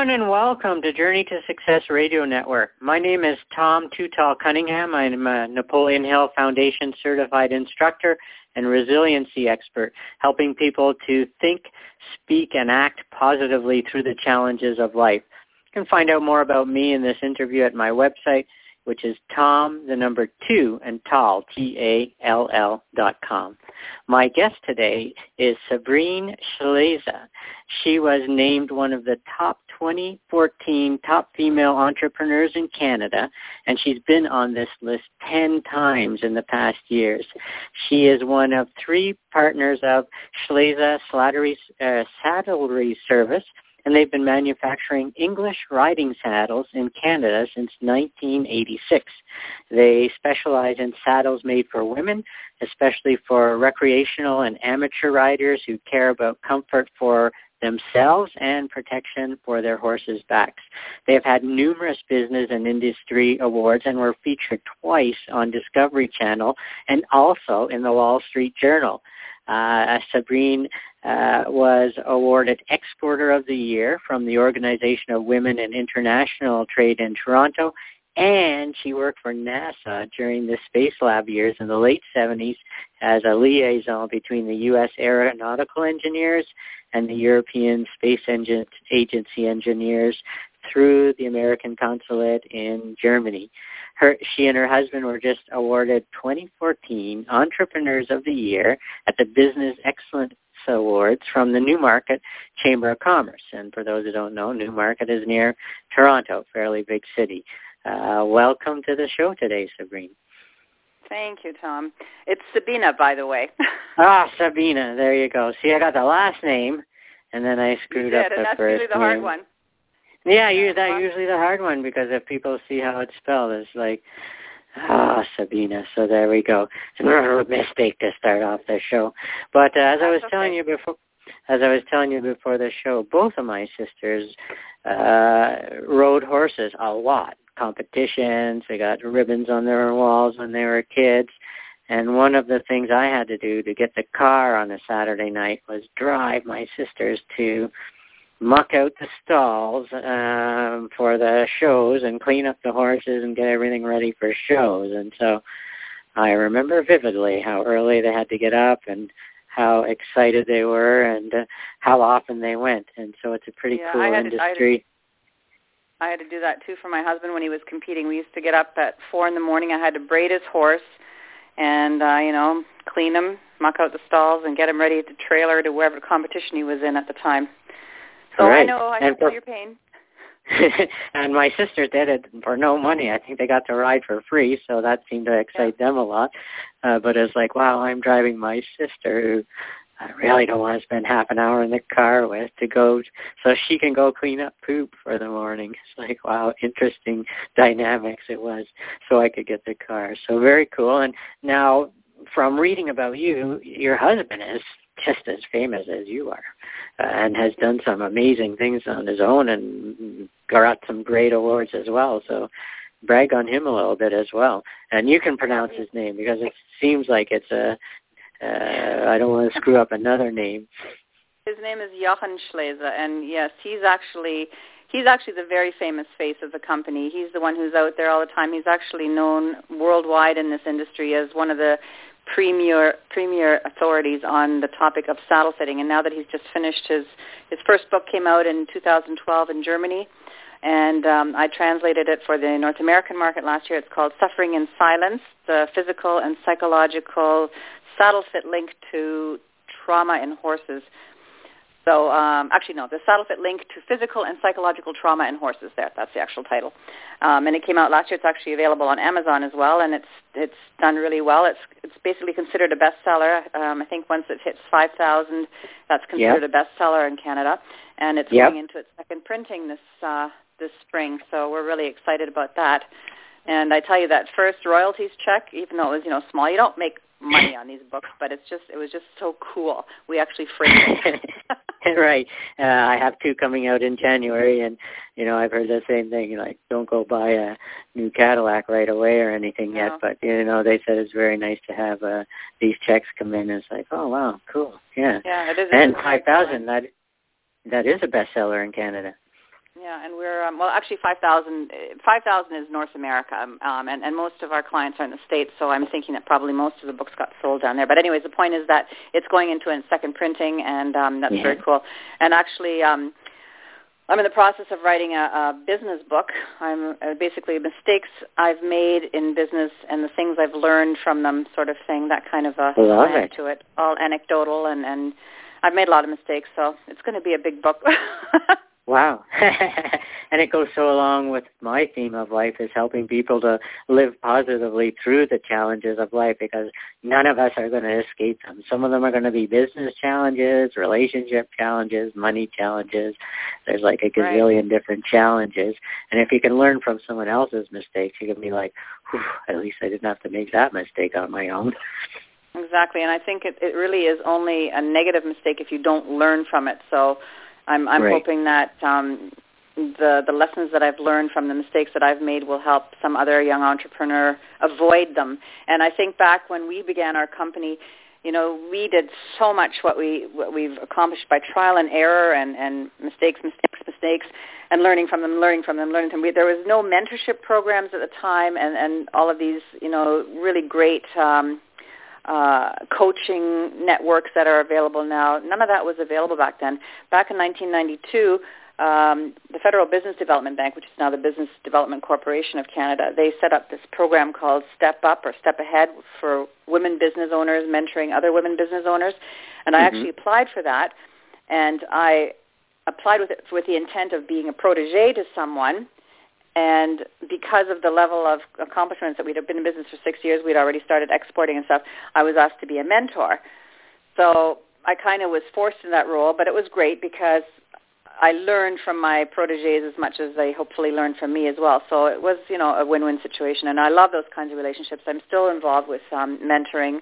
Everyone, and welcome to Journey to Success Radio Network. My name is Tom Too Tall Cunningham. I'm a Napoleon Hill Foundation certified instructor and resiliency expert, helping people to think, speak, and act positively through the challenges of life. You can find out more about me in this interview at my website, which is Tom, the number two, and Tall, T-A-L-L dot com. My guest today is Sabrine Schleese. She was named one of the top 2014 top female entrepreneurs in Canada, and she's been on this list 10 times in the past years. She is one of three partners of Schleese Saddlery, uh, Saddlery Service, and they've been manufacturing English riding saddles in Canada since 1986. They specialize in saddles made for women, especially for recreational and amateur riders who care about comfort for themselves and protection for their horses' backs. They have had numerous business and industry awards and were featured twice on Discovery Channel and also in the Wall Street Journal. Uh, Sabrine uh, was awarded Exporter of the Year from the Organization of Women in International Trade in Toronto, and she worked for NASA during the Space Lab years in the late 70s as a liaison between the U.S. aeronautical engineers and the European Space Agency engineers through the American consulate in Germany. Her, she and her husband were just awarded 2014 Entrepreneurs of the Year at the Business Excellence Awards from the Newmarket Chamber of Commerce. And for those who don't know, Newmarket is near Toronto, fairly big city. Uh, welcome to the show today, Sabrine. Thank you, Tom. It's Sabina, by the way. ah, Sabina. There you go. See, I got the last name, and then I screwed you up did, the and that's first usually the name. hard one. Yeah, you, that's usually the hard one because if people see how it's spelled, it's like, ah, Sabina. So there we go. It's a mistake to start off the show. But uh, as that's I was okay. telling you before, as I was telling you before the show, both of my sisters uh rode horses a lot. Competitions, they got ribbons on their walls when they were kids. And one of the things I had to do to get the car on a Saturday night was drive my sisters to muck out the stalls um, for the shows and clean up the horses and get everything ready for shows. And so I remember vividly how early they had to get up and how excited they were and uh, how often they went. And so it's a pretty Yeah, cool I had to- I had to- industry. I had to do that too for my husband when he was competing. We used to get up at four in the morning. I had to braid his horse, and uh, you know, clean him, muck out the stalls, and get him ready to trailer to wherever the competition he was in at the time. So I know I And feel for- your pain. and my sisters did it for no money. I think they got to ride for free, so that seemed to excite them a lot. Uh, but it's like, wow, I'm driving my sister who I really don't want to spend half an hour in the car with to go so she can go clean up poop for the morning. It's like, wow, interesting dynamics it was so I could get the car. So very cool. And now from reading about you, your husband is just as famous as you are uh, and has done some amazing things on his own and got some great awards as well. So brag on him a little bit as well. And you can pronounce his name because it seems like it's a uh, I don't want to screw up another name. His name is Jochen Schleese, and yes, he's actually he's actually the very famous face of the company. He's the one who's out there all the time. He's actually known worldwide in this industry as one of the premier premier authorities on the topic of saddle fitting. And now that he's just finished his his first book came out in 2012 in Germany, and um, I translated it for the North American market last year. It's called Suffering in Silence: The Physical and Psychological Saddle Fit Link to Trauma in Horses. So um, actually, no, the saddle fit link to physical and psychological trauma in horses. There, that's the actual title. Um, and it came out last year. It's actually available on Amazon as well, and it's it's done really well. It's it's basically considered a bestseller. Um, I think once it hits five thousand, that's considered yep. a bestseller in Canada, and it's yep. going into its second printing this uh, this spring. So we're really excited about that. And I tell you that first royalties check, even though it was you know small, you don't make money on these books, but it's just it was just so cool. We actually framed it. right. Uh, I have two coming out in January, and you know I've heard the same thing. Like, don't go buy a new Cadillac right away or anything no. yet. But you know they said it's very nice to have uh, these checks come in. It's like, oh wow, cool, yeah. Yeah, it is. And five thousand. That that is a bestseller in Canada. Yeah, and we're um, well. Actually, five thousand. Five thousand is North America, um, um, and and most of our clients are in the states. So I'm thinking that probably most of the books got sold down there. But anyways, the point is that it's going into a second printing, and um, that's yeah. very cool. And actually, um, I'm in the process of writing a, a business book. I'm uh, basically mistakes I've made in business and the things I've learned from them, sort of thing. That kind of a it. to it. All anecdotal, and and I've made a lot of mistakes, so it's going to be a big book. Wow. and it goes so along with my theme of life is helping people to live positively through the challenges of life because none of us are going to escape them. Some of them are going to be business challenges, relationship challenges, money challenges. There's like a gazillion right. different challenges. And if you can learn from someone else's mistakes, you can be like, at least I didn't have to make that mistake on my own. Exactly. And I think it, it really is only a negative mistake if you don't learn from it. So I'm, I'm hoping that um, the the lessons that I've learned from the mistakes that I've made will help some other young entrepreneur avoid them. And I think back when we began our company, you know, we did so much what we what we've accomplished by trial and error and and mistakes, mistakes, mistakes, and learning from them, learning from them, learning from them. There was no mentorship programs at the time, and and all of these, you know, really great. Um, uh, coaching networks that are available now. None of that was available back then. Back in 1992, um, the Federal Business Development Bank, which is now the Business Development Corporation of Canada, they set up this program called Step Up or Step Ahead for women business owners, mentoring other women business owners. And I mm-hmm. actually applied for that, and I applied with it with the intent of being a protege to someone and because of the level of accomplishments that we'd been in business for six years, we'd already started exporting and stuff, I was asked to be a mentor. So I kind of was forced in that role, but it was great because I learned from my proteges as much as they hopefully learned from me as well. So it was, you know, a win-win situation, and I love those kinds of relationships. I'm still involved with um, mentoring,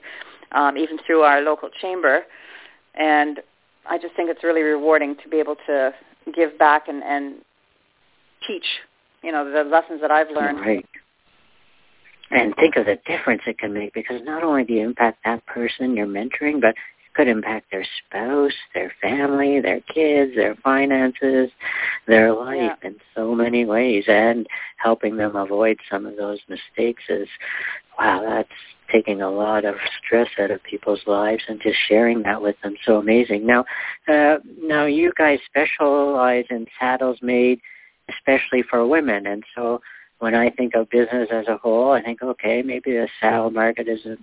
um, even through our local chamber, and I just think it's really rewarding to be able to give back and, and teach you know, the lessons that I've learned. Right. And think of the difference it can make because not only do you impact that person you're mentoring, but it could impact their spouse, their family, their kids, their finances, their life yeah. in so many ways. And helping them avoid some of those mistakes is, wow, that's taking a lot of stress out of people's lives and just sharing that with them. So amazing. Now, uh, now you guys specialize in saddles made especially for women. And so when I think of business as a whole, I think, okay, maybe the saddle market is a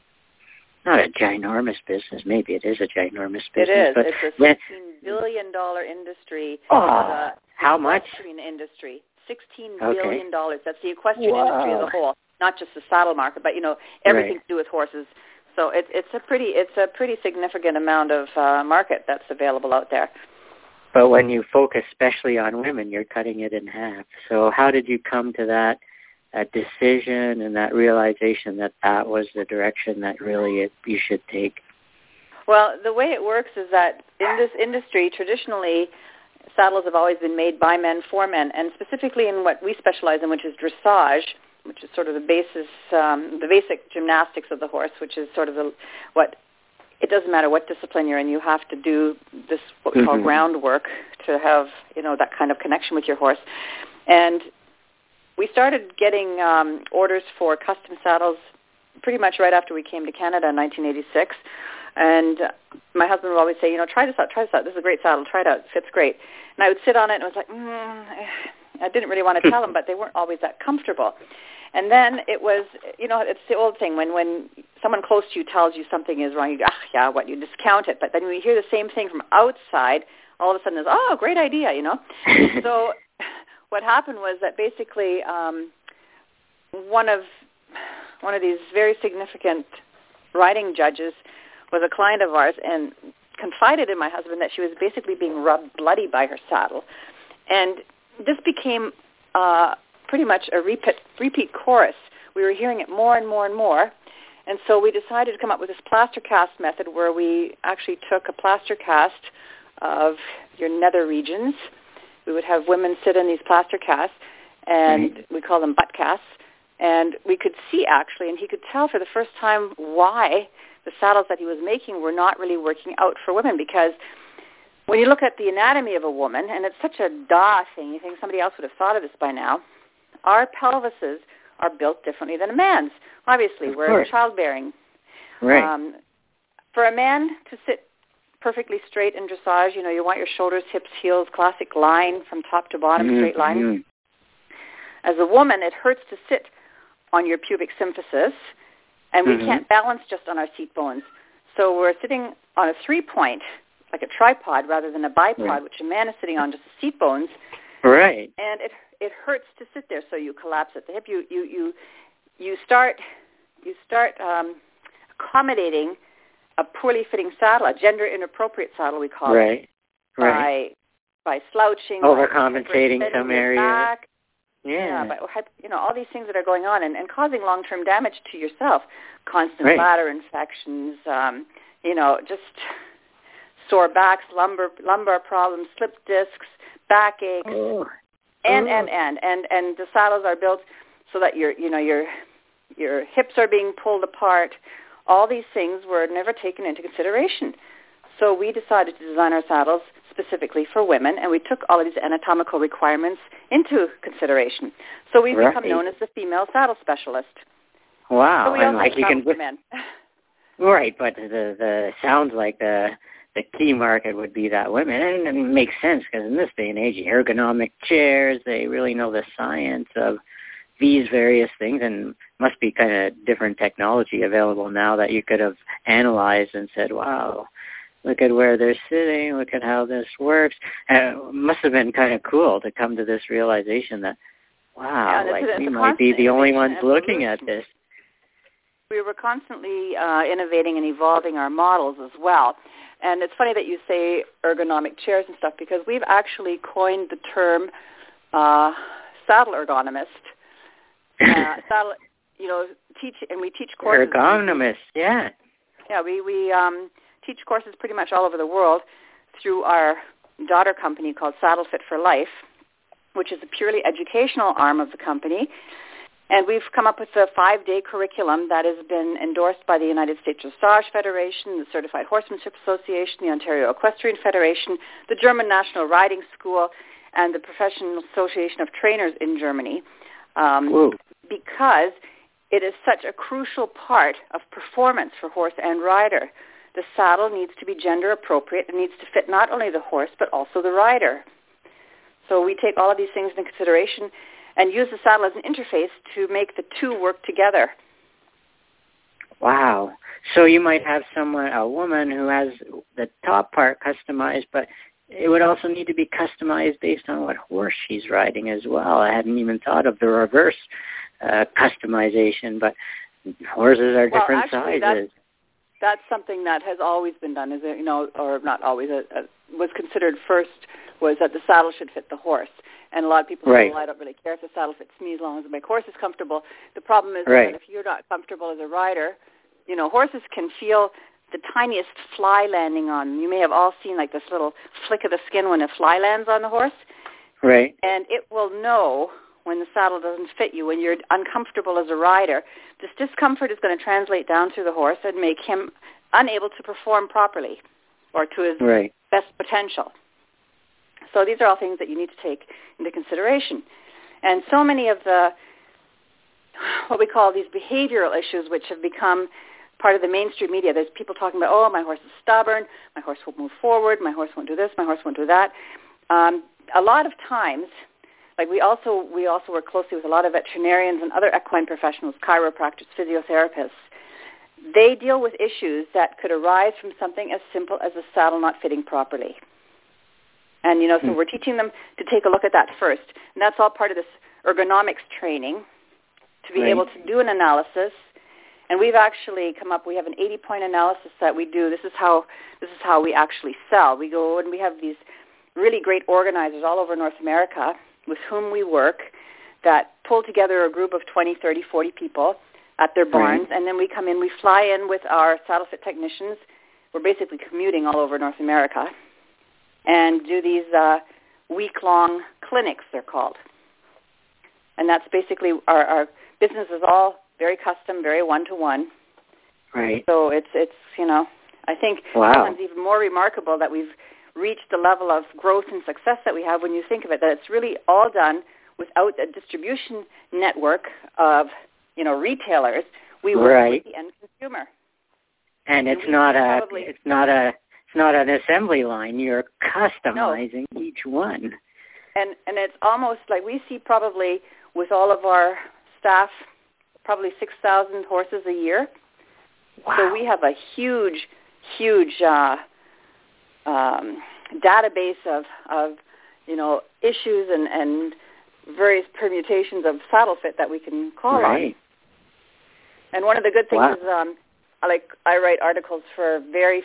not a ginormous business. Maybe it is a ginormous business. It is. But it's a sixteen billion dollar industry. Oh, uh, how much? Industry. Sixteen okay. billion dollars. That's the equestrian wow. industry as a whole, not just the saddle market, but you know everything right. to do with horses. So it's it's a pretty it's a pretty significant amount of uh, market that's available out there. But when you focus especially on women, you're cutting it in half. So how did you come to that, that decision and that realization that that was the direction that really it, you should take? Well, the way it works is that in this industry, traditionally, saddles have always been made by men for men, and specifically in what we specialize in, which is dressage, which is sort of the basis, um, the basic gymnastics of the horse, which is sort of the, what it doesn't matter what discipline you're in, you have to do this what we mm-hmm. call groundwork to have you know that kind of connection with your horse. And we started getting um, orders for custom saddles pretty much right after we came to Canada in 1986. And my husband would always say, you know, try this out, try this out. This is a great saddle. Try it out. It fits great. And I would sit on it and I was like, mm, I didn't really want to tell him, but they weren't always that comfortable. And then it was, you know, it's the old thing when when someone close to you tells you something is wrong, you go, ah, yeah, what you discount it. But then when you hear the same thing from outside, all of a sudden, there's oh, great idea, you know. so what happened was that basically um, one of one of these very significant riding judges was a client of ours and confided in my husband that she was basically being rubbed bloody by her saddle. And this became uh, pretty much a repeat, repeat chorus. We were hearing it more and more and more. And so we decided to come up with this plaster cast method where we actually took a plaster cast of your nether regions. We would have women sit in these plaster casts, and mm-hmm. we call them butt casts. And we could see actually, and he could tell for the first time why the saddles that he was making were not really working out for women because when you look at the anatomy of a woman, and it's such a da thing, you think somebody else would have thought of this by now, our pelvises are built differently than a man's. Obviously, of we're course. childbearing. Right. Um, for a man to sit perfectly straight in dressage, you know, you want your shoulders, hips, heels, classic line from top to bottom, mm-hmm. straight line. As a woman, it hurts to sit on your pubic symphysis, and we mm-hmm. can't balance just on our seat bones. So we're sitting on a three-point, like a tripod, rather than a bipod, right. which a man is sitting on just the seat bones. Right. And it it hurts to sit there, so you collapse at the hip. You you you you start you start um, accommodating a poorly fitting saddle, a gender inappropriate saddle, we call right. it, right. by by slouching, overcompensating by some areas. Back, yeah. yeah, but you know all these things that are going on and, and causing long-term damage to yourself, constant right. bladder infections, um, you know, just sore backs, lumbar lumbar problems, slip discs, backaches, oh. And oh. and and and and the saddles are built so that your you know your your hips are being pulled apart. All these things were never taken into consideration. So we decided to design our saddles specifically for women, and we took all of these anatomical requirements into consideration. So we've right. become known as the female saddle specialist. Wow! So we and like you can, men. right? But the the sounds like the the key market would be that women, and it makes sense because in this day and age, ergonomic chairs, they really know the science of these various things, and must be kind of different technology available now that you could have analyzed and said, "Wow, look at where they're sitting, look at how this works." And it must have been kind of cool to come to this realization that, wow, yeah, like we might be the only ones looking at this. We were constantly uh, innovating and evolving our models as well. And it's funny that you say ergonomic chairs and stuff because we've actually coined the term uh, saddle ergonomist. Uh, saddle, you know, teach and we teach courses. Ergonomist, yeah. Yeah, we we um, teach courses pretty much all over the world through our daughter company called Saddle Fit for Life, which is a purely educational arm of the company. And we've come up with a five-day curriculum that has been endorsed by the United States Dressage Federation, the Certified Horsemanship Association, the Ontario Equestrian Federation, the German National Riding School, and the Professional Association of Trainers in Germany. Um, because it is such a crucial part of performance for horse and rider. The saddle needs to be gender appropriate. It needs to fit not only the horse but also the rider. So we take all of these things into consideration and use the saddle as an interface to make the two work together. Wow. So you might have someone, a woman who has the top part customized, but it would also need to be customized based on what horse she's riding as well. I hadn't even thought of the reverse uh, customization, but horses are well, different actually, sizes. That's, that's something that has always been done, is it, you know, or not always, uh, uh, was considered first was that the saddle should fit the horse. And a lot of people right. say, well, I don't really care if the saddle fits me as long as my horse is comfortable. The problem is right. that if you're not comfortable as a rider, you know, horses can feel the tiniest fly landing on them. You may have all seen like this little flick of the skin when a fly lands on the horse. Right. And it will know when the saddle doesn't fit you, when you're uncomfortable as a rider. This discomfort is going to translate down through the horse and make him unable to perform properly or to his right. best potential. So these are all things that you need to take into consideration. And so many of the, what we call these behavioral issues, which have become part of the mainstream media, there's people talking about, oh, my horse is stubborn, my horse won't move forward, my horse won't do this, my horse won't do that. Um, a lot of times, like we also we also work closely with a lot of veterinarians and other equine professionals, chiropractors, physiotherapists. They deal with issues that could arise from something as simple as a saddle not fitting properly. And you know, so mm. we're teaching them to take a look at that first, and that's all part of this ergonomics training to be right. able to do an analysis. And we've actually come up. We have an 80-point analysis that we do. This is how this is how we actually sell. We go and we have these really great organizers all over North America with whom we work that pull together a group of 20, 30, 40 people at their barns, right. and then we come in. We fly in with our saddle fit technicians. We're basically commuting all over North America, and do these uh, week-long clinics. They're called, and that's basically our, our business is all very custom, very one-to-one. Right. So it's it's you know I think wow. sometimes even more remarkable that we've reached the level of growth and success that we have when you think of it. That it's really all done without a distribution network of you know retailers. We work right. with the end consumer. And it's not a it's not a not an assembly line. You're customizing no. each one. And and it's almost like we see probably with all of our staff probably 6,000 horses a year. Wow. So we have a huge, huge uh, um, database of, of, you know, issues and, and various permutations of saddle fit that we can call right. on. And one of the good things wow. is, um, I like I write articles for very,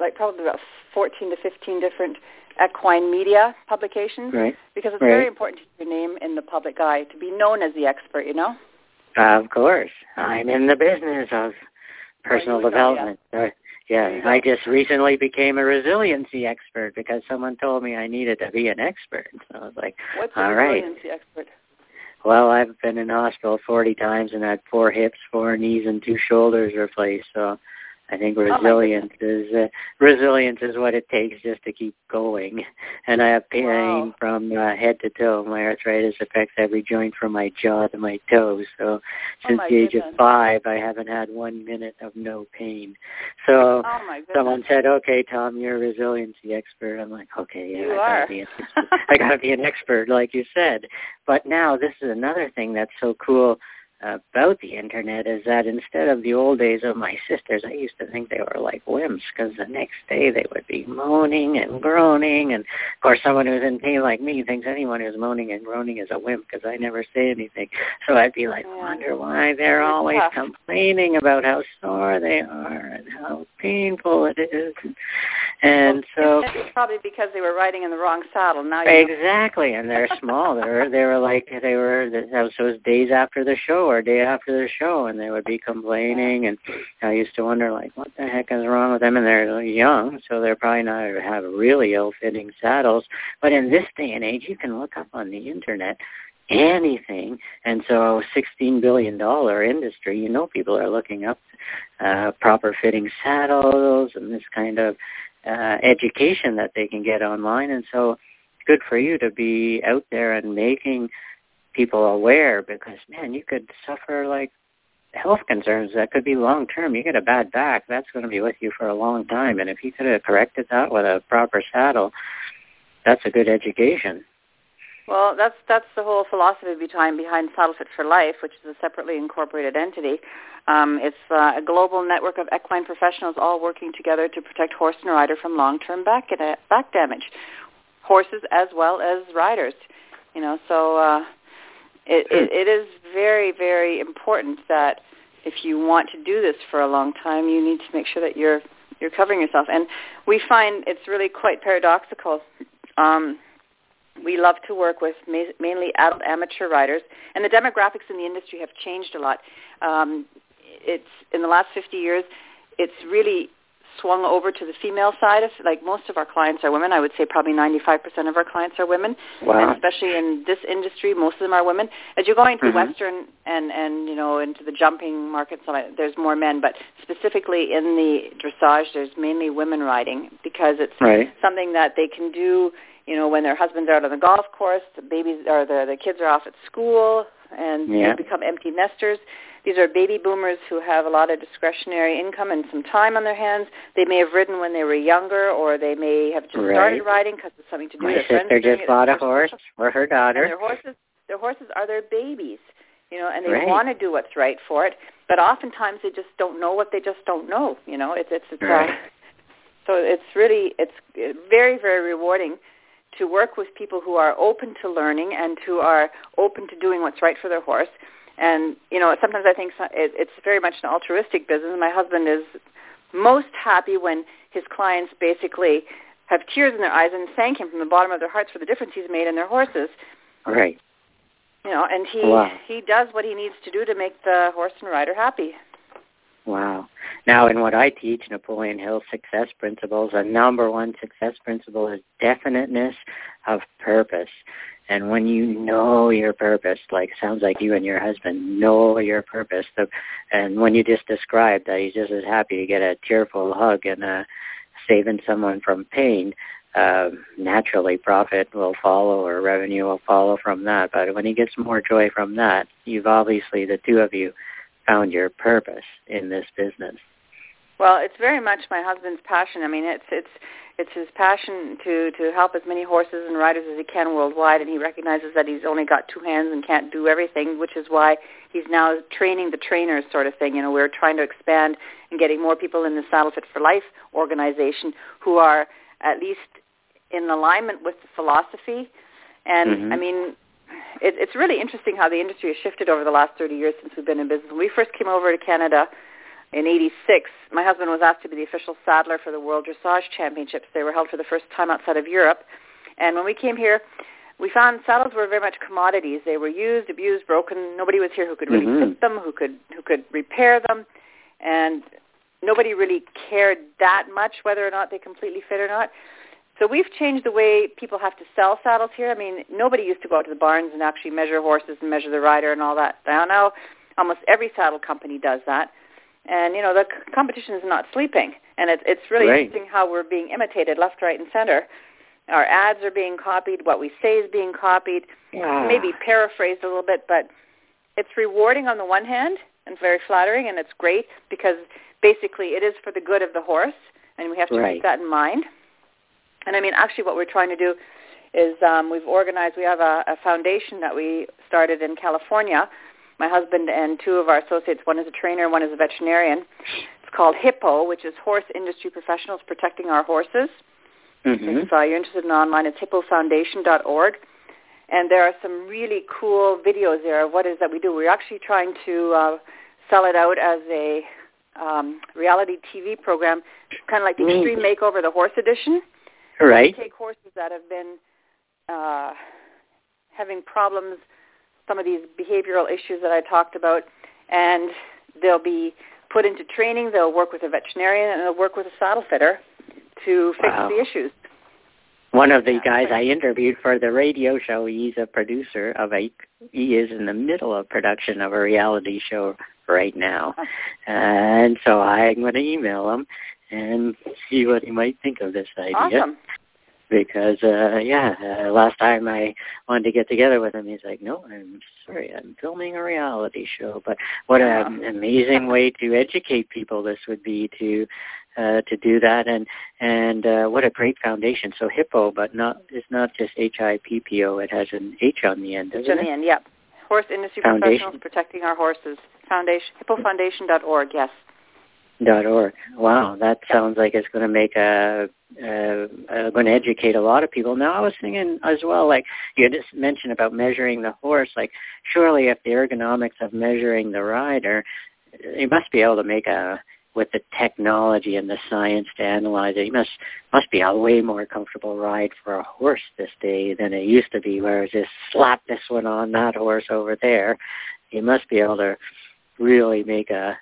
like probably about 14 to 15 different equine media publications right. because it's right. very important to your name in the public eye to be known as the expert. You know. Of course, I'm in the business of personal development. Uh, go, yeah. yeah, I just recently became a resiliency expert because someone told me I needed to be an expert. So I was like, What's all a resiliency expert? Well, I've been in hospital 40 times and had four hips, four knees, and two shoulders replaced. So I think Oh, resilience is uh, resilience is what it takes just to keep going. And I have pain Wow. from uh, head to toe. My arthritis affects every joint from my jaw to my toes. So since my the age goodness. of five, I haven't had one minute of no pain. So Oh someone said, "Okay, Tom, you're a resiliency expert." I'm like, "Okay, yeah, You I gotta be an expert. I gotta be an expert, like you said." But now this is another thing that's so cool about the internet is that instead of the old days of my sisters, I used to think they were like wimps because the next day they would be moaning and groaning. And of course, someone who's in pain like me thinks anyone who's moaning and groaning is a wimp because I never say anything. So I'd be like, Yeah. wonder why they're It's always tough. complaining about how sore they are and how painful it is. And Well, so it's probably because they were riding in the wrong saddle. Now you Exactly, and they're small. they were they were like they were that was those days after the show or day after the show, and they would be complaining. And I used to wonder like, what the heck is wrong with them? And they're young, so they're probably not have really ill-fitting saddles. But in this day and age, you can look up on the internet anything, and so sixteen billion dollar industry. You know, people are looking up uh, proper fitting saddles and this kind of uh, education that they can get online, and so good for you to be out there and making people aware because man, you could suffer like health concerns that could be long term. You get a bad back, that's going to be with you for a long time, and if you could have corrected that with a proper saddle, that's a good education. Well, that's that's the whole philosophy behind behind Saddle Fit for Life, which is a separately incorporated entity. Um, it's uh, a global network of equine professionals all working together to protect horse and rider from long-term back and back damage, horses as well as riders. You know, so uh, it, it, it is very very important that if you want to do this for a long time, you need to make sure that you're you're covering yourself. And we find it's really quite paradoxical. Um, we love to work with ma- mainly adult amateur riders, and the demographics in the industry have changed a lot. Um, it's in the last 50 years, it's really swung over to the female side of like most of our clients are women. I would say probably 95% of our clients are women, Wow. and especially in this industry, most of them are women. As you go into Mhm. Western and and you know into the jumping market, there's more men, but specifically in the dressage, there's mainly women riding because it's Right. something that they can do you know when their husbands are out on the golf course the babies or the the kids are off at school and Yeah. they become empty nesters these are baby boomers who have a lot of discretionary income and some time on their hands they may have ridden when they were younger or they may have just Right. started riding because it's something to do My their sister just bought a horse for her and daughter. their horses their horses are their babies you know and they Right. want to do what's right for it but oftentimes they just don't know what they just don't know you know it's it's, it's uh, Right. so it's really it's very very rewarding to work with people who are open to learning and who are open to doing what's right for their horse. And you know, sometimes I think it's very much an altruistic business. My husband is most happy when his clients basically have tears in their eyes and thank him from the bottom of their hearts for the difference he's made in their horses. Right. You know, and he wow. he does what he needs to do to make the horse and rider happy. Wow. Now, in what I teach, Napoleon Hill success principles, the number one success principle is definiteness of purpose. And when you know your purpose, like sounds like you and your husband know your purpose, the, and when you just described that he's just as happy to get a tearful hug and uh, saving someone from pain, uh, naturally profit will follow or revenue will follow from that. But when he gets more joy from that, you've obviously, the two of you, found your purpose in this business. Well, it's very much my husband's passion. I mean, it's it's it's his passion to to help as many horses and riders as he can worldwide, and he recognizes that he's only got two hands and can't do everything, which is why he's now training the trainers, sort of thing. You know, we're trying to expand and getting more people in the Saddle Fit for Life organization who are at least in alignment with the philosophy. And mm-hmm. I mean, it, it's really interesting how the industry has shifted over the last 30 years since we've been in business. When we first came over to Canada in 86, my husband was asked to be the official saddler for the World Dressage Championships. They were held for the first time outside of Europe. And when we came here, we found saddles were very much commodities. They were used, abused, broken. Nobody was here who could really mm-hmm. fit them, who could who could repair them, and nobody really cared that much whether or not they completely fit or not. So we've changed the way people have to sell saddles here. I mean, nobody used to go out to the barns and actually measure horses and measure the rider and all that. Now, now almost every saddle company does that and you know the c- competition is not sleeping, and it's it's really right. interesting how we're being imitated left, right, and center. Our ads are being copied. What we say is being copied, yeah. maybe paraphrased a little bit, but it's rewarding on the one hand and very flattering, and it's great because basically it is for the good of the horse, and we have to right. keep that in mind. And I mean, actually, what we're trying to do is um, we've organized. We have a, a foundation that we started in California my husband and two of our associates, one is a trainer, one is a veterinarian. It's called HIPPO, which is Horse Industry Professionals Protecting Our Horses. Mm-hmm. If uh, you're interested in online, it's hippofoundation.org. And there are some really cool videos there of what it is that we do. We're actually trying to uh, sell it out as a um, reality TV program, kind of like the. Extreme Makeover, the Horse Edition. Right. We take horses that have been uh, having problems some of these behavioral issues that I talked about, and they'll be put into training. They'll work with a veterinarian, and they'll work with a saddle fitter to fix wow. the issues. One of the guys I interviewed for the radio show, he's a producer of a, he is in the middle of production of a reality show right now. And so I'm going to email him and see what he might think of this idea. Awesome because uh yeah uh, last time i wanted to get together with him he's like no i'm sorry i'm filming a reality show. But what an amazing way to educate people this would be to uh to do that. And and uh what a great foundation. So hippo but not it's not just h i p p o it has an h on the end H on the end yep. Horse industry foundation. professionals protecting our horses foundation hippofoundation.org yes dot org. Wow, that sounds like it's going to make a, uh, uh, going to educate a lot of people. Now, I was thinking as well, like you just mentioned about measuring the horse. Like, surely if the ergonomics of measuring the rider, you must be able to make a with the technology and the science to analyze it. You must must be a way more comfortable ride for a horse this day than it used to be, where it's just slap this one on that horse over there. You must be able to really make a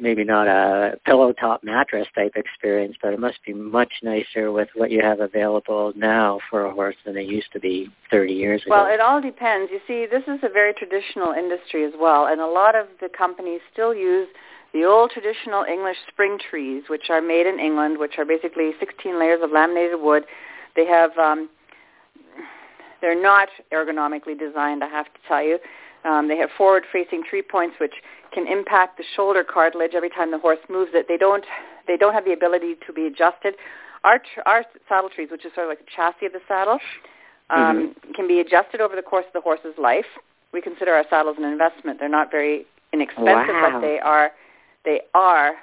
maybe not a pillow top mattress type experience, but it must be much nicer with what you have available now for a horse than it used to be 30 years ago. Well, it all depends. You see, this is a very traditional industry as well, and a lot of the companies still use the old traditional English spring trees, which are made in England, which are basically 16 layers of laminated wood. They have, um, they're not ergonomically designed, I have to tell you. Um, they have forward-facing tree points, which can impact the shoulder cartilage every time the horse moves it. They don't they don't have the ability to be adjusted. Our tr- our saddle trees, which is sort of like the chassis of the saddle, um, mm-hmm. can be adjusted over the course of the horse's life. We consider our saddles an investment. They're not very inexpensive, wow. but they are they are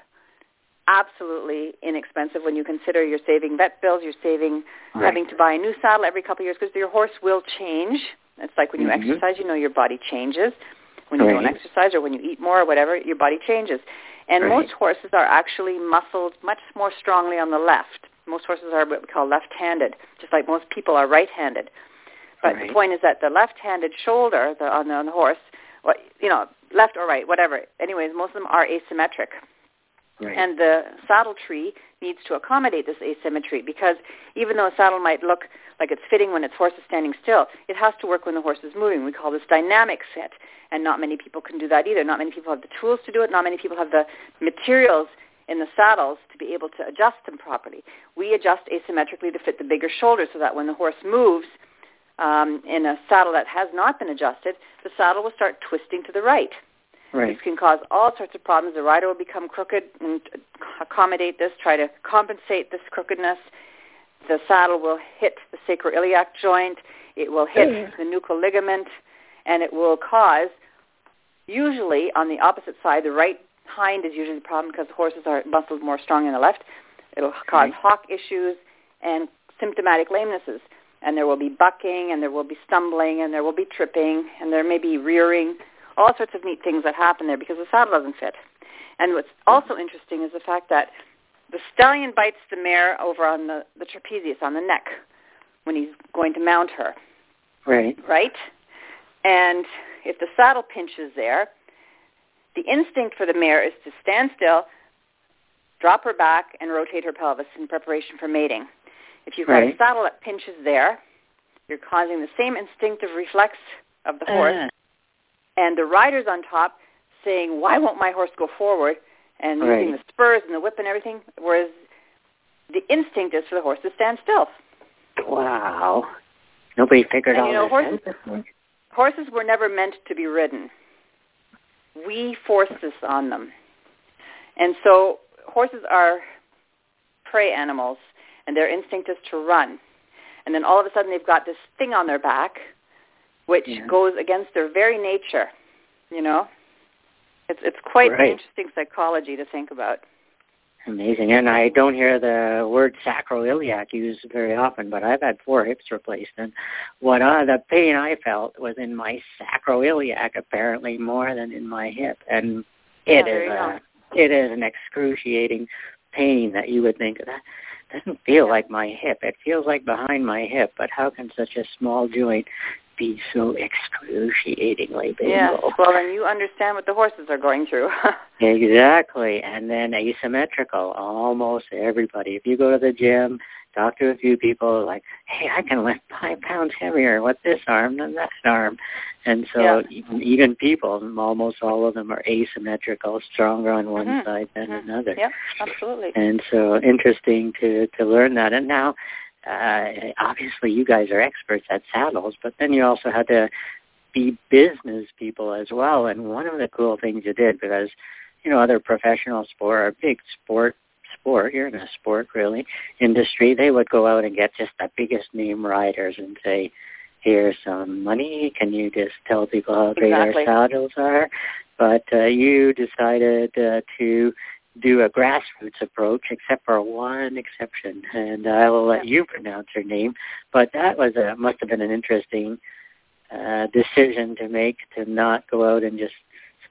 absolutely inexpensive when you consider you're saving vet bills, you're saving right. having to buy a new saddle every couple of years because your horse will change. It's like when you mm-hmm. exercise, you know your body changes. When you right. don't exercise or when you eat more or whatever, your body changes. And right. most horses are actually muscled much more strongly on the left. Most horses are what we call left-handed, just like most people are right-handed. But right. the point is that the left-handed shoulder the, on, the, on the horse, or, you know, left or right, whatever. Anyways, most of them are asymmetric. Right. And the saddle tree needs to accommodate this asymmetry because even though a saddle might look like it's fitting when its horse is standing still, it has to work when the horse is moving. We call this dynamic fit, and not many people can do that either. Not many people have the tools to do it. Not many people have the materials in the saddles to be able to adjust them properly. We adjust asymmetrically to fit the bigger shoulder so that when the horse moves um, in a saddle that has not been adjusted, the saddle will start twisting to the right. Right. This can cause all sorts of problems. The rider will become crooked and accommodate this, try to compensate this crookedness. The saddle will hit the sacroiliac joint. It will hit the nuchal ligament, and it will cause, usually on the opposite side, the right hind is usually the problem because horses are muscles more strong in the left. It'll cause right. hock issues and symptomatic lamenesses. And there will be bucking, and there will be stumbling, and there will be tripping, and there may be rearing all sorts of neat things that happen there because the saddle doesn't fit. And what's also interesting is the fact that the stallion bites the mare over on the, the trapezius, on the neck, when he's going to mount her. Right. Right? And if the saddle pinches there, the instinct for the mare is to stand still, drop her back, and rotate her pelvis in preparation for mating. If you've got a saddle that pinches there, you're causing the same instinctive reflex of the horse uh and the riders on top saying, "Why won't my horse go forward?" and right. using the spurs and the whip and everything, whereas the instinct is for the horse to stand still. Wow! Nobody figured and, out you know, horses. Horses were never meant to be ridden. We force this on them, and so horses are prey animals, and their instinct is to run. And then all of a sudden, they've got this thing on their back which yeah. goes against their very nature. You know, it's it's quite right. interesting psychology to think about. Amazing, and I don't hear the word sacroiliac used very often, but I've had four hips replaced, and what uh, the pain I felt was in my sacroiliac, apparently more than in my hip, and it yeah, is a, it is an excruciating pain that you would think that doesn't feel like my hip. It feels like behind my hip, but how can such a small joint be so excruciatingly painful. Yes, well then you understand what the horses are going through. exactly. And then asymmetrical, almost everybody. If you go to the gym, talk to a few people, like, hey, I can lift five pounds heavier with this arm than that arm. And so yeah. even, even people, almost all of them are asymmetrical, stronger on one mm-hmm. side than mm-hmm. another. Yeah, absolutely. And so interesting to to learn that. And now uh, obviously you guys are experts at saddles, but then you also had to be business people as well. And one of the cool things you did, because you know other professional sport or big sport sport, you're in a sport really industry, they would go out and get just the biggest name riders and say, here's some money. Can you just tell people how great exactly. our saddles are? But uh, you decided uh, to do a grassroots approach, except for one exception, and I will let you pronounce her name. But that was a must have been an interesting uh, decision to make to not go out and just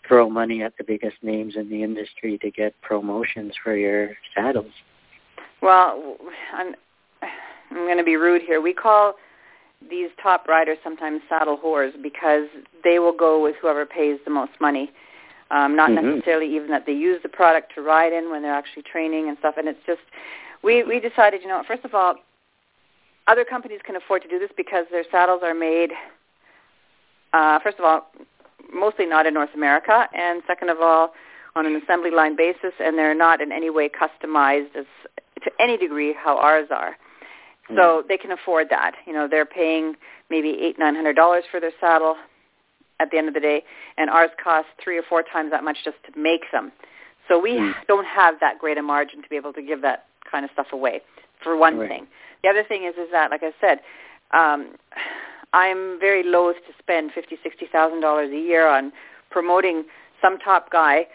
throw money at the biggest names in the industry to get promotions for your saddles. Well, I'm I'm going to be rude here. We call these top riders sometimes saddle whores because they will go with whoever pays the most money um, not mm-hmm. necessarily even that they use the product to ride in when they're actually training and stuff. And it's just, we, we decided, you know, first of all, other companies can afford to do this because their saddles are made, uh, first of all, mostly not in North America, and second of all, on an assembly line basis, and they're not in any way customized as to any degree how ours are. So they can afford that. You know, they're paying maybe eight, nine hundred dollars for their saddle at the end of the day, and ours cost three or four times that much just to make them. So we mm. don't have that great a margin to be able to give that kind of stuff away. For one right. thing, the other thing is is that, like I said, um, I'm very loath to spend fifty, sixty thousand dollars a year on promoting some top guy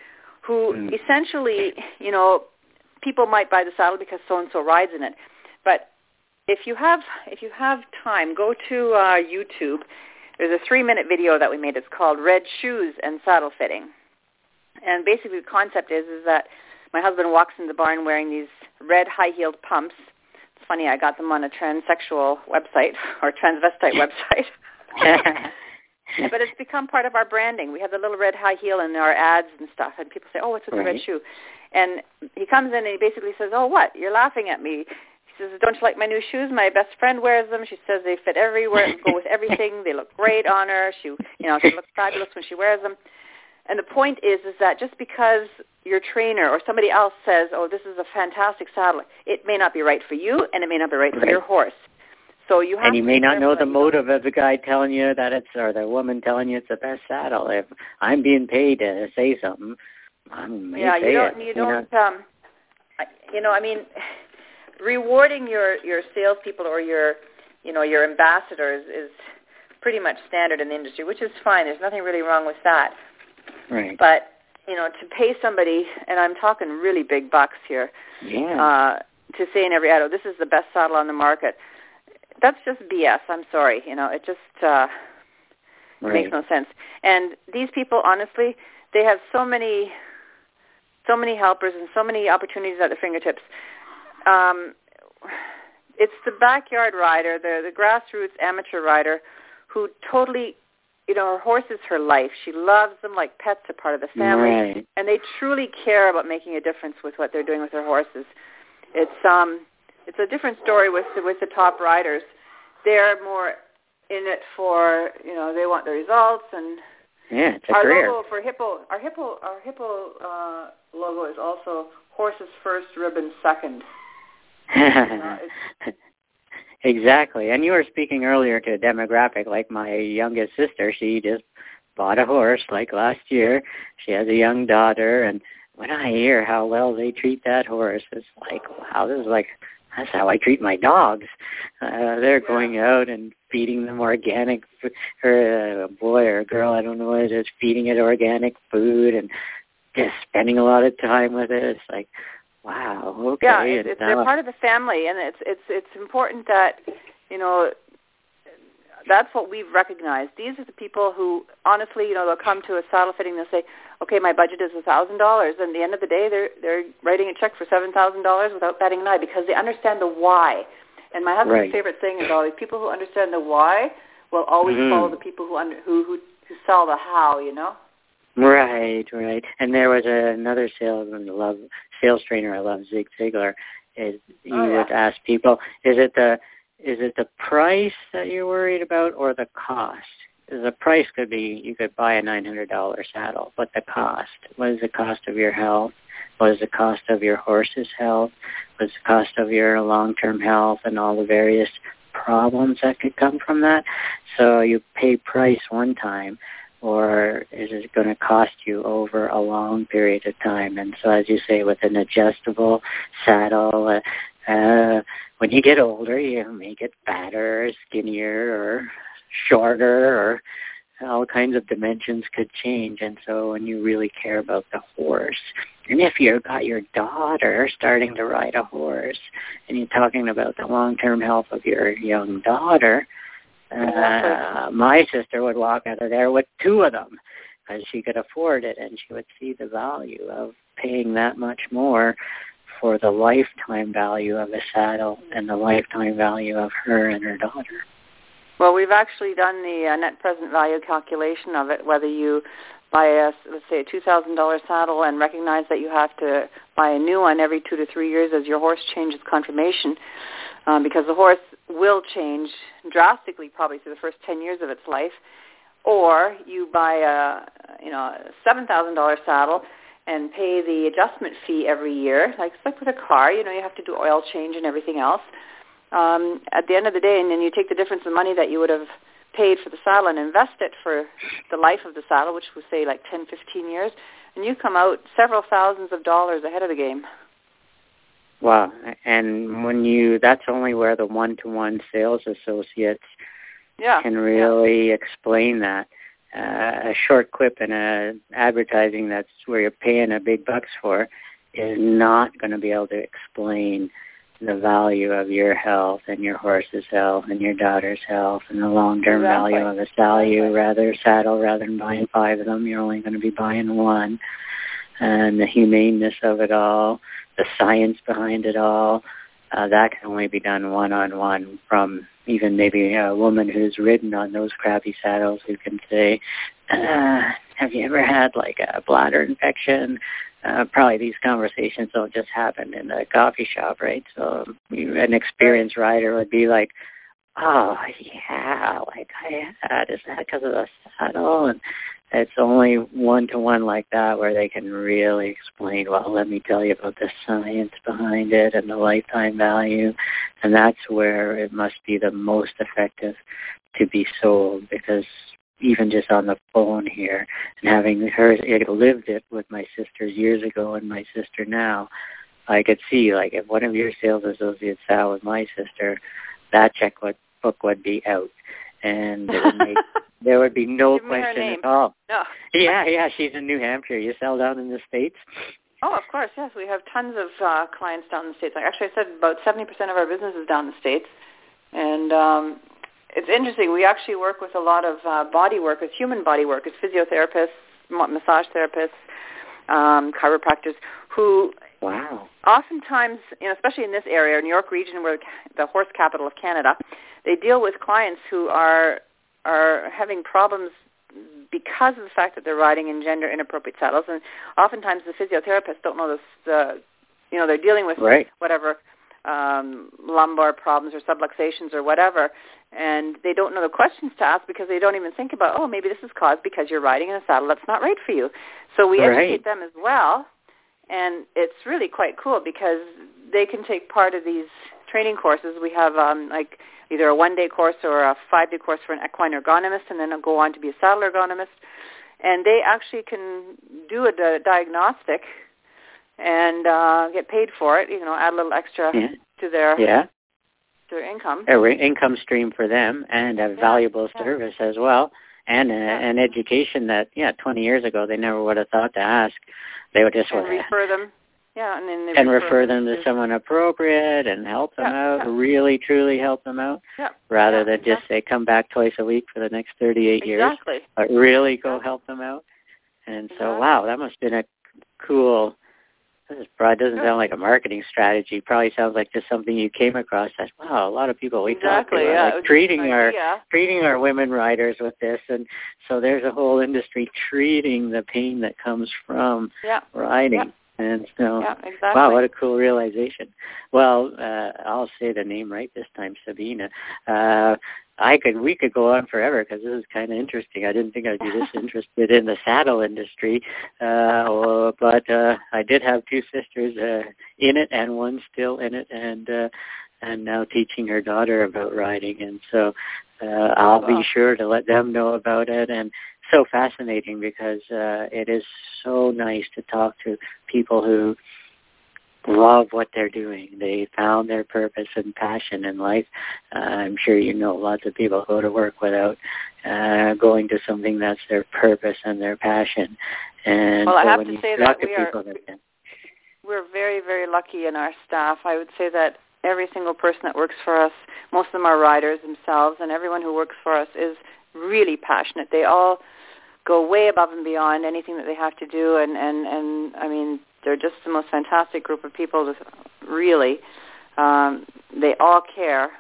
who mm. essentially, you know, people might buy the saddle because so and so rides in it. But if you have if you have time, go to uh, YouTube. There's a three minute video that we made. It's called Red Shoes and Saddle Fitting. And basically the concept is is that my husband walks in the barn wearing these red high heeled pumps. It's funny, I got them on a transsexual website or transvestite website. but it's become part of our branding. We have the little red high heel in our ads and stuff, and people say, "Oh, what's with right. the red shoe?" And he comes in and he basically says, "Oh, what? You're laughing at me." Says, "Don't you like my new shoes? My best friend wears them. She says they fit everywhere, and go with everything. They look great on her. She, you know, she looks fabulous when she wears them." And the point is, is that just because your trainer or somebody else says, "Oh, this is a fantastic saddle," it may not be right for you, and it may not be right, right. for your horse. So you have and you may not know the motive of the guy telling you that it's, or the woman telling you it's the best saddle. If I'm being paid to say something, I'm yeah, you don't, it, you don't, you know? um, you know, I mean, rewarding your your salespeople or your, you know, your ambassadors is pretty much standard in the industry, which is fine. There's nothing really wrong with that. Right. But you know, to pay somebody, and I'm talking really big bucks here, yeah. uh, to say in every ad, oh, this is the best saddle on the market that's just BS. I'm sorry. You know, it just uh, right. makes no sense. And these people, honestly, they have so many, so many helpers and so many opportunities at their fingertips. Um, it's the backyard rider, the the grassroots amateur rider, who totally, you know, her horse is her life. She loves them like pets, a part of the family, right. and they truly care about making a difference with what they're doing with their horses. It's um it's a different story with the, with the top riders. They're more in it for you know they want the results and yeah, it's a our career. logo for hippo our hippo our hippo uh, logo is also horses first, ribbon second. Uh, exactly, and you were speaking earlier to a demographic like my youngest sister. She just bought a horse like last year. She has a young daughter, and when I hear how well they treat that horse, it's like wow, this is like that's how I treat my dogs. Uh, they're going out and feeding them organic, or a boy or a girl, I don't know what it is, feeding it organic food and just spending a lot of time with it. It's like, wow, okay. Yeah, it's, it's, they're part of the family, and it's it's it's important that you know that's what we've recognized. These are the people who, honestly, you know, they'll come to a saddle fitting. They'll say, "Okay, my budget is a thousand dollars," and at the end of the day, they're they're writing a check for seven thousand dollars without batting an eye because they understand the why. And my husband's right. favorite thing is always people who understand the why will always mm-hmm. follow the people who under who who who sell the how. You know. Right, right. And there was a, another salesman, love sales trainer I love, Zig Ziglar. Is he oh, yeah. would ask people, "Is it the is it the price that you're worried about or the cost? The price could be you could buy a $900 saddle, but the cost, what is the cost of your health? What is the cost of your horse's health? What is the cost of your long-term health and all the various problems that could come from that? So you pay price one time, or is it going to cost you over a long period of time? And so, as you say, with an adjustable saddle, uh, uh, when you get older, you may get fatter, skinnier, or shorter, or all kinds of dimensions could change. And so, when you really care about the horse, and if you've got your daughter starting to ride a horse, and you're talking about the long-term health of your young daughter, uh, my sister would walk out of there with two of them because she could afford it and she would see the value of paying that much more for the lifetime value of a saddle and the lifetime value of her and her daughter. Well, we've actually done the uh, net present value calculation of it, whether you buy a, let's say, a $2,000 saddle and recognize that you have to buy a new one every two to three years as your horse changes conformation, um, because the horse will change drastically probably through the first 10 years of its life, or you buy a, you know, a $7,000 saddle and pay the adjustment fee every year. Like like with a car, you know, you have to do oil change and everything else. Um, at the end of the day, and then you take the difference in money that you would have paid for the saddle and invest it for the life of the saddle, which would say like 10, 15 years, and you come out several thousands of dollars ahead of the game. Wow. And when you, that's only where the one-to-one sales associates yeah, can really yeah. explain that uh, a short clip in a advertising that's where you're paying a big bucks for is not going to be able to explain the value of your health and your horse's health and your daughter's health and the long-term exactly. value of a stallion rather saddle rather than buying five of them. You're only going to be buying one. And the humaneness of it all, the science behind it all, uh, that can only be done one-on-one from even maybe a woman who's ridden on those crappy saddles who can say, uh, have you ever had like a bladder infection? Uh, probably these conversations don't just happen in a coffee shop, right? So you, an experienced rider would be like, oh yeah, like I had, is that because of the saddle? And it's only one to one like that where they can really explain, well, let me tell you about the science behind it and the lifetime value. And that's where it must be the most effective to be sold because even just on the phone here and having her lived it with my sisters years ago and my sister now, I could see like if one of your sales associates sat with my sister, that check would, book would be out and it would make there would be no question at all. No. Yeah, yeah, she's in New Hampshire. You sell down in the States? Oh, of course, yes. We have tons of uh, clients down in the States. Like, actually, I said about 70% of our business is down in the States. And um, it's interesting. We actually work with a lot of uh, body workers, human body workers, physiotherapists, massage therapists, um, chiropractors, who wow. oftentimes, you know, especially in this area, New York region, where the horse capital of Canada, they deal with clients who are are having problems because of the fact that they're riding in gender inappropriate saddles, and oftentimes the physiotherapists don't know this. The, you know, they're dealing with right. whatever um, lumbar problems or subluxations or whatever, and they don't know the questions to ask because they don't even think about, oh, maybe this is caused because you're riding in a saddle that's not right for you. So we right. educate them as well, and it's really quite cool because they can take part of these training courses. We have um, like either a one-day course or a five-day course for an equine ergonomist, and then go on to be a saddle ergonomist. And they actually can do a di- diagnostic and uh, get paid for it. You know, add a little extra yeah. to their yeah. their income. A income stream for them and a Yeah, valuable service as well. And a, an education that, yeah, 20 years ago they never would have thought to ask. They would just and want to refer them. Yeah, and then they and refer them to to- someone appropriate and help them Yeah, out, yeah. really truly help them out, Yeah, rather than just say come back twice a week for the next 38 years, but really go help them out. And so, Exactly. wow, that must have been a cool. This is probably doesn't sound like a marketing strategy. Probably sounds like just something you came across. That wow, a lot of people we exactly. talk to are yeah, like treating our treating our women riders with this, and so there's a whole industry treating the pain that comes from Yeah. riding. Yeah. And so, Yeah, exactly. wow, what a cool realization. Well, uh, I'll say the name right this time, Sabina. Uh, I could, we could go on forever because this is kind of interesting. I didn't think I'd be this interested in the saddle industry, uh, but uh, I did have two sisters uh, in it, and one still in it, and uh, and now teaching her daughter about riding. And so, uh, I'll be sure to let them know about it. And so fascinating because uh, it is so nice to talk to people who love what they're doing. They found their purpose and passion in life. Uh, I'm sure you know lots of people who go to work without uh, going to something that's their purpose and their passion. And Well, I have to say that we are- that we're very, very lucky in our staff. I would say that every single person that works for us, most of them are riders themselves, and everyone who works for us is really passionate. They all go way above and beyond anything that they have to do, and and and I mean, they're just the most fantastic group of people. Really, um, they all care,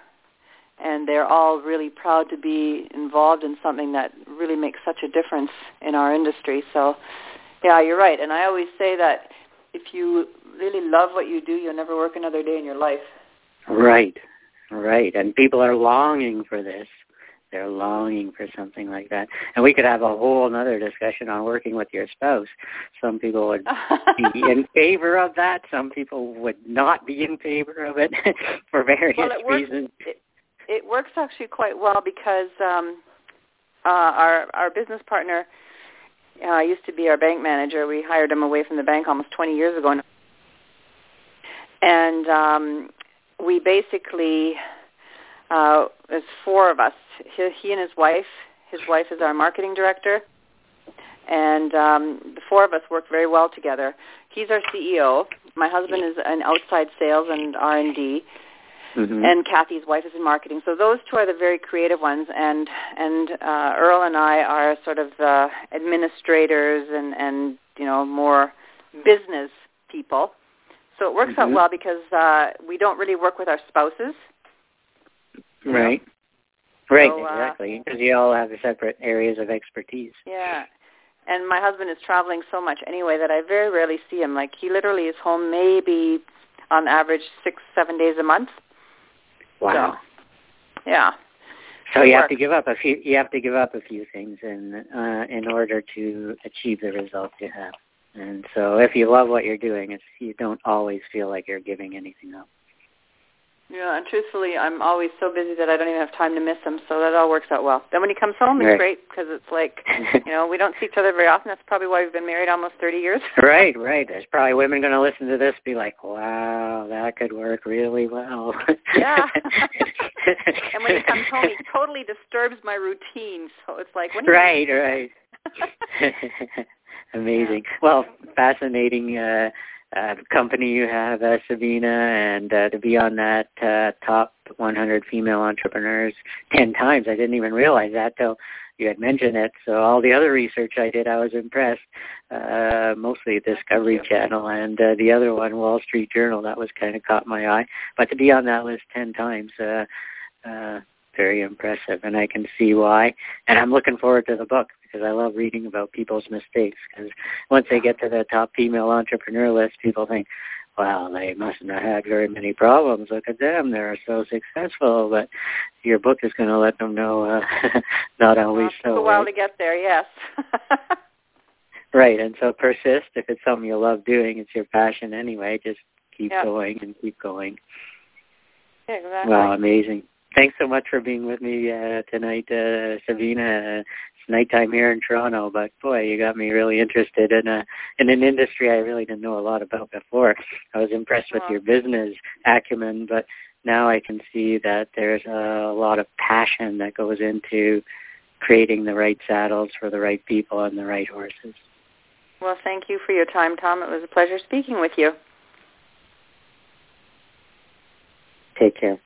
and they're all really proud to be involved in something that really makes such a difference in our industry. So, yeah, you're right. And I always say that if you really love what you do, you'll never work another day in your life. Right, right. And people are longing for this. They're longing for something like that. And we could have a whole other discussion on working with your spouse. Some people would be in favor of that. Some people would not be in favor of it for various well, it works, reasons. It, it works actually quite well because um, uh, our our business partner uh, used to be our bank manager. We hired him away from the bank almost 20 years ago, and um, we basically uh, there's four of us. He, he and his wife. His wife is our marketing director, and um, the four of us work very well together. He's our CEO. My husband is an outside sales and R and D, Mm-hmm. and Kathy's wife is in marketing. So those two are the very creative ones, and and uh, Earl and I are sort of the administrators and and you know more business people. So it works out Mhm. well because uh, we don't really work with our spouses. Right. Right, So, uh, exactly. Because you all have separate areas of expertise. Yeah. And my husband is traveling so much anyway that I very rarely see him. Like he literally is home maybe on average six, seven days a month. Wow. Yeah. So you have to give up a few. You have to give up a few things in uh, in order to achieve the results you have. And so, if you love what you're doing, it's you don't always feel like you're giving anything up. Yeah, and truthfully, I'm always so busy that I don't even have time to miss him. So that all works out well. Then when he comes home, it's Right. great because it's like, you know, we don't see each other very often. That's probably why we've been married almost 30 years. right, right. There's probably women going to listen to this, be like, "Wow, that could work really well." Yeah. and when he comes home, he totally disturbs my routine. So it's like, when right, right. Amazing. Well, fascinating uh, uh, company you have, uh, Sabina, and uh, to be on that uh, top 100 female entrepreneurs 10 times. I didn't even realize that till you had mentioned it. So all the other research I did, I was impressed. Uh, mostly Discovery Channel and uh, the other one, Wall Street Journal, that was kind of caught my eye. But to be on that list 10 times, uh, uh, very impressive, and I can see why. And I'm looking forward to the book because I love reading about people's mistakes. Because once they get to the top female entrepreneur list, people think, "Wow, they mustn't have had very many problems. Look at them; they're so successful." But your book is going to let them know uh, not always it took so. a while right? to get there, yes. Right, and so persist. If it's something you love doing, it's your passion anyway. Just keep going and keep going. exactly. Wow, amazing. Thanks so much for being with me uh, tonight, uh, Sabina. Nighttime here in Toronto, but boy, you got me really interested in a in an industry I really didn't know a lot about before. I was impressed with your business acumen, but now I can see that there's a lot of passion that goes into creating the right saddles for the right people and the right horses. Well, thank you for your time, Tom. It was a pleasure speaking with you. Take care.